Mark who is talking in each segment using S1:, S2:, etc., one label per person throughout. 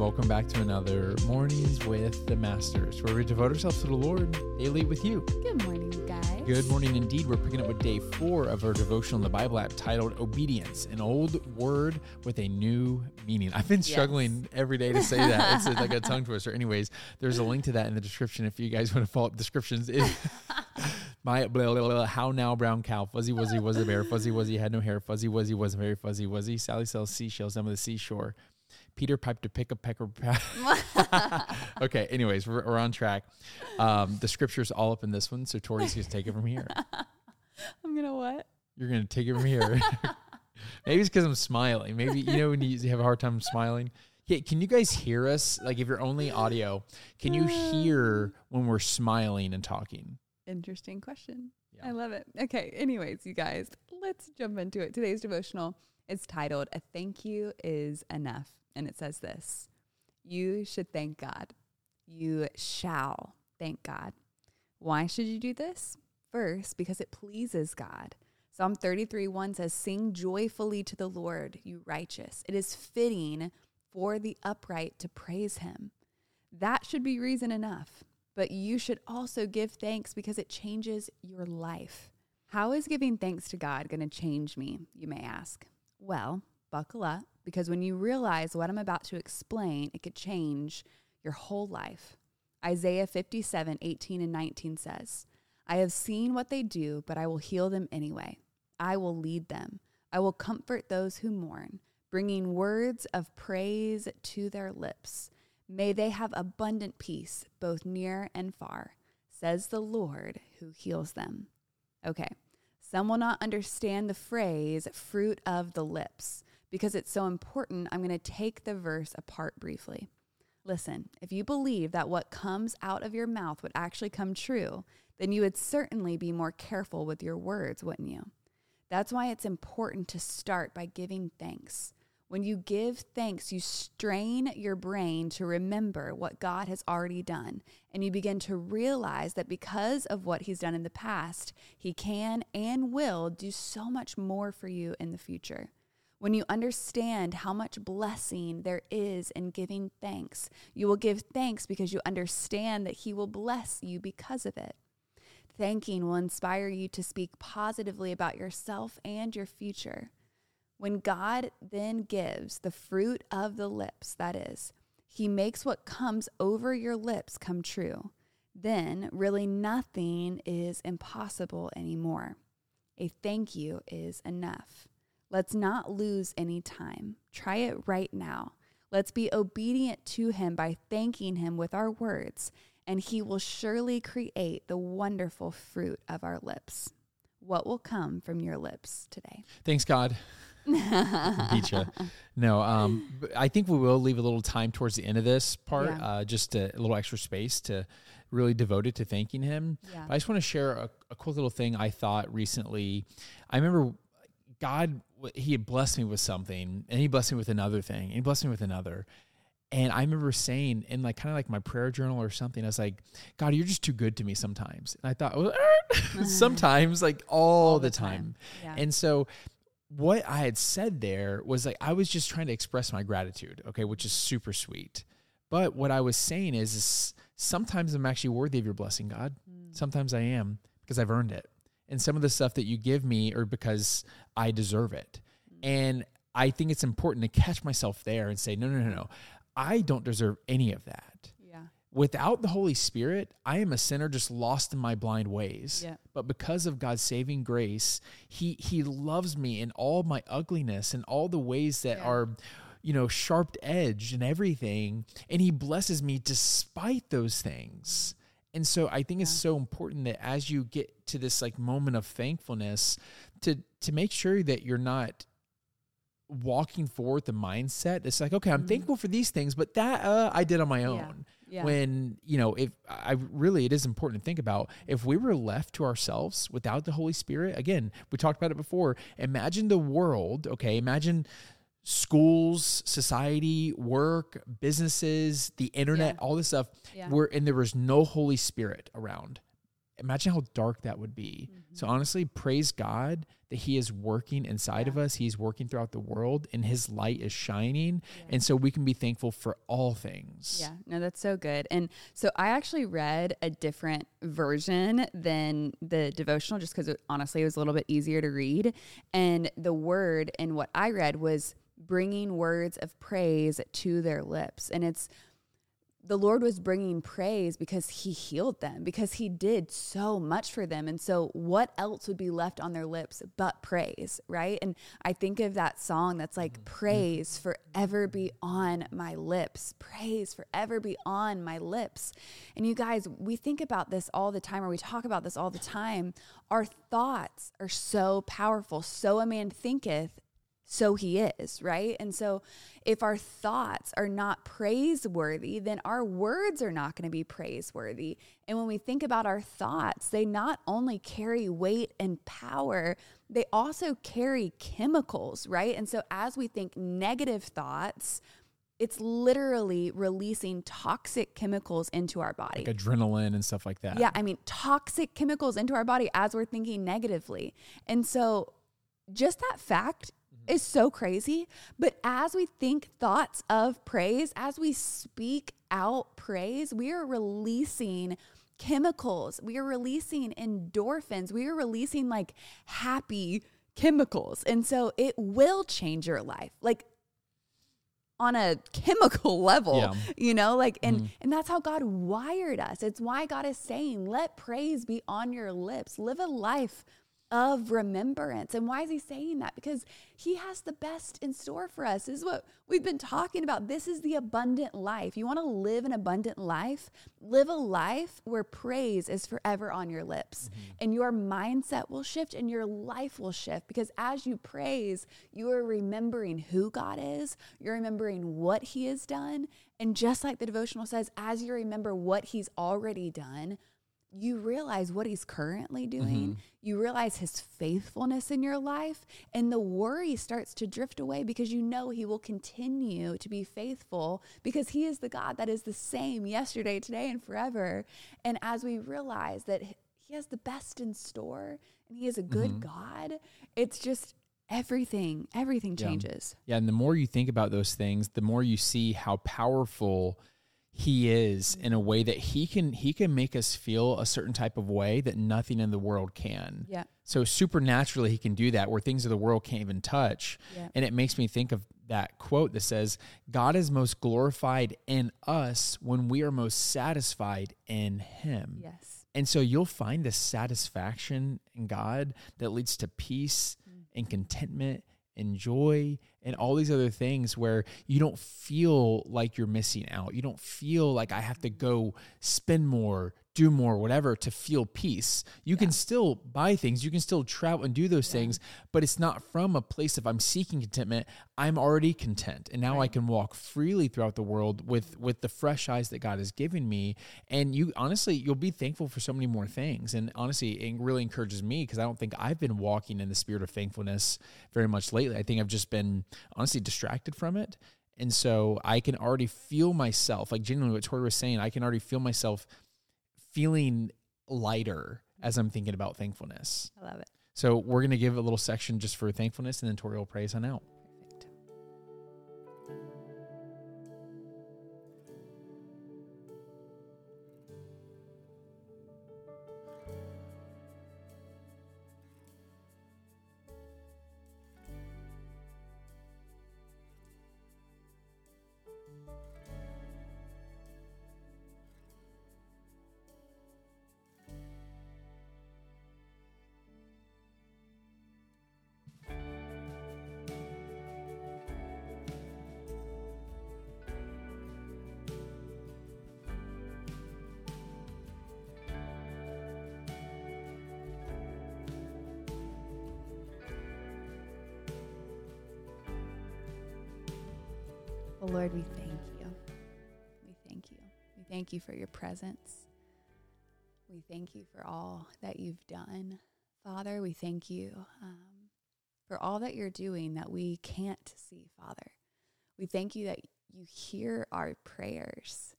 S1: welcome back to another Mornings with the Masters, where we devote ourselves to the Lord daily with you.
S2: Good morning, guys.
S1: Good morning indeed. We're picking up with day four of our devotional in the Bible app titled Obedience, an old word with a new meaning. I've been struggling yes. every day to say that. It's like a tongue twister. Anyways, there's a link to that in the description if you guys want to follow up descriptions. My blah, blah, blah, how now brown cow fuzzy wuzzy was a bear fuzzy wuzzy had no hair fuzzy wuzzy was very fuzzy wuzzy Sally sells seashells on the seashore Peter piped to pick a pecker. okay, anyways, we're, we're on track. Um, the scripture's all up in this one, so Tori's going to take it from here.
S2: I'm going to what?
S1: You're going to take it from here. Maybe it's because I'm smiling. Maybe, you know, when you have a hard time smiling. Okay, can you guys hear us? Like, if you're only audio, can you hear when we're smiling and talking?
S2: Interesting question. Yeah. I love it. Okay, anyways, you guys, let's jump into it. Today's devotional is titled A Thank You Is Enough and it says this You should thank God. You shall thank God. Why should you do this? First, because it pleases God. Psalm 33 1 says, Sing joyfully to the Lord, you righteous. It is fitting for the upright to praise him. That should be reason enough. But you should also give thanks because it changes your life. How is giving thanks to God going to change me, you may ask? Well, buckle up because when you realize what I'm about to explain, it could change your whole life. Isaiah 57 18 and 19 says, I have seen what they do, but I will heal them anyway. I will lead them. I will comfort those who mourn, bringing words of praise to their lips. May they have abundant peace, both near and far, says the Lord who heals them. Okay, some will not understand the phrase fruit of the lips because it's so important, I'm going to take the verse apart briefly. Listen, if you believe that what comes out of your mouth would actually come true, then you would certainly be more careful with your words, wouldn't you? That's why it's important to start by giving thanks. When you give thanks, you strain your brain to remember what God has already done. And you begin to realize that because of what He's done in the past, He can and will do so much more for you in the future. When you understand how much blessing there is in giving thanks, you will give thanks because you understand that He will bless you because of it. Thanking will inspire you to speak positively about yourself and your future. When God then gives the fruit of the lips, that is, He makes what comes over your lips come true. Then, really, nothing is impossible anymore. A thank you is enough. Let's not lose any time. Try it right now. Let's be obedient to Him by thanking Him with our words, and He will surely create the wonderful fruit of our lips. What will come from your lips today?
S1: Thanks, God. Beat you. No, um, I think we will leave a little time towards the end of this part, yeah. uh, just a, a, little extra space to really devote it to thanking Him. Yeah. I just want to share a, a quick little thing I thought recently. I remember God, He had blessed me with something, and He blessed me with another thing, and He blessed me with another. And I remember saying in like kind of like my prayer journal or something, I was like, God, you're just too good to me sometimes. And I thought, well, sometimes, like all, all the, the, time. time. Yeah. And so what I had said there was like I was just trying to express my gratitude, okay, which is super sweet. But what I was saying is, is sometimes I'm actually worthy of your blessing, God. Mm. Sometimes I am because I've earned it and some of the stuff that you give me are because I deserve it. And I think it's important to catch myself there and say, no, no, no, no. I don't deserve any of that. Yeah. Without the Holy Spirit, I am a sinner just lost in my blind ways. Yeah. But because of God's saving grace, He He loves me in all my ugliness and all the ways that yeah. are you know, sharp edged and everything. And he blesses me despite those things. And so I think yeah. it's so important that as you get to this like moment of thankfulness to to make sure that you're not walking forward the mindset it's like okay i'm mm-hmm. thankful for these things but that uh, i did on my own yeah. Yeah. when you know if i really it is important to think about if we were left to ourselves without the holy spirit again we talked about it before imagine the world okay imagine schools, society, work, businesses, the internet, yeah. all this stuff, yeah. where and there was no Holy Spirit around. imagine how dark that would be. Mm-hmm. So honestly, praise God that he is working inside yeah. of us. He's working throughout the world and his light is shining. And so we can be thankful for all things.
S2: Yeah. No, that's so good. And so I actually read a different version than the devotional just because honestly it was a little bit easier to read. And the word in what I read was bringing words of praise to their lips. And it's the Lord was bringing praise because he healed them, because he did so much for them. And so, what else would be left on their lips but praise, right? And I think of that song that's like, mm-hmm. Praise forever be on my lips, praise forever be on my lips. And you guys, we think about this all the time, or we talk about this all the time. Our thoughts are so powerful. So a man thinketh, so he is, right? And so if our thoughts are not praiseworthy, then our words are not going to be praiseworthy. And when we think about our thoughts, they not only carry weight and power, they also carry chemicals, right? And so as we think negative thoughts, it's literally releasing toxic chemicals into our body.
S1: Like adrenaline and stuff like that.
S2: Yeah, I mean, toxic chemicals into our body as we're thinking negatively. And so just that fact is so crazy. But as we think thoughts of praise, as we speak out praise, we are releasing chemicals. We are releasing endorphins. We are releasing like happy chemicals. And so it will change your life. Like on a chemical level yeah. you know like and mm. and that's how god wired us it's why god is saying let praise be on your lips live a life of remembrance. And why is he saying that? Because he has the best in store for us. This is what we've been talking about. This is the abundant life. You want to live an abundant life? Live a life where praise is forever on your lips. Mm-hmm. And your mindset will shift and your life will shift because as you praise, you are remembering who God is, you're remembering what he has done. And just like the devotional says, as you remember what he's already done, you realize what he's currently doing. Mm-hmm. You realize his faithfulness in your life, and the worry starts to drift away because you know he will continue to be faithful because he is the God that is the same yesterday, today, and forever. And as we realize that he has the best in store and he is a good mm-hmm. God, it's just everything, everything changes.
S1: Yeah. yeah. And the more you think about those things, the more you see how powerful he is in a way that he can he can make us feel a certain type of way that nothing in the world can.
S2: Yeah.
S1: So supernaturally he can do that where things of the world can't even touch. Yeah. And it makes me think of that quote that says God is most glorified in us when we are most satisfied in him.
S2: Yes.
S1: And so you'll find the satisfaction in God that leads to peace mm. and contentment and joy and all these other things where you don't feel like you're missing out. You don't feel like I have to go spend more, do more, whatever to feel peace. You yeah. can still buy things, you can still travel and do those yeah. things, but it's not from a place of I'm seeking contentment. I'm already content. And now right. I can walk freely throughout the world with with the fresh eyes that God has given me. And you honestly, you'll be thankful for so many more things. And honestly, it really encourages me because I don't think I've been walking in the spirit of thankfulness very much lately. I think I've just been honestly distracted from it. And so I can already feel myself, like genuinely what Tori was saying, I can already feel myself feeling lighter as I'm thinking about thankfulness.
S2: I love it.
S1: So we're going to give a little section just for thankfulness and then Tori will praise on out.
S2: Well, Lord, we thank you. We thank you. We thank you for your presence. We thank you for all that you've done. Father, we thank you um, for all that you're doing that we can't see, Father. We thank you that you hear our prayers.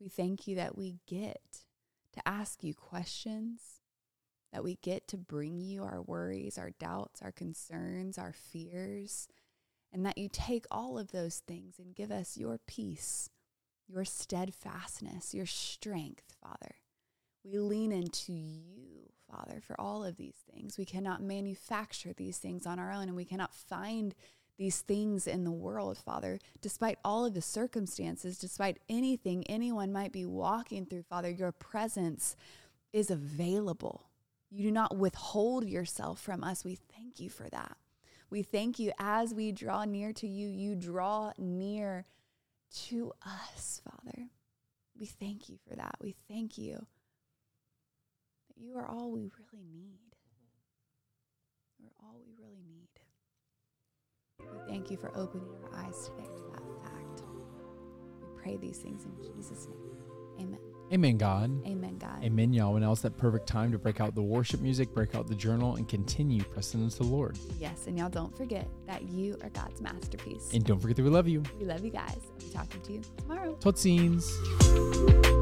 S2: We thank you that we get to ask you questions, that we get to bring you our worries, our doubts, our concerns, our fears, and that you take all of those things and give us your peace, your steadfastness, your strength, Father. We lean into you, Father, for all of these things. We cannot manufacture these things on our own, and we cannot find these things in the world, Father, despite all of the circumstances, despite anything anyone might be walking through, Father, your presence is available. You do not withhold yourself from us. We thank you for that. We thank you as we draw near to you, you draw near to us, Father. We thank you for that. We thank you that you are all we really need. You're all we really need. We thank you for opening our eyes today to that fact. We pray these things in Jesus' name. Amen.
S1: Amen, God.
S2: Amen, God.
S1: Amen, y'all. And now it's that perfect time to break out the worship music, break out the journal, and continue pressing into the Lord.
S2: Yes, and y'all don't forget that you are God's masterpiece.
S1: And don't forget that we love you.
S2: We love you guys. I'll be talking to you tomorrow.
S1: Tot ziens.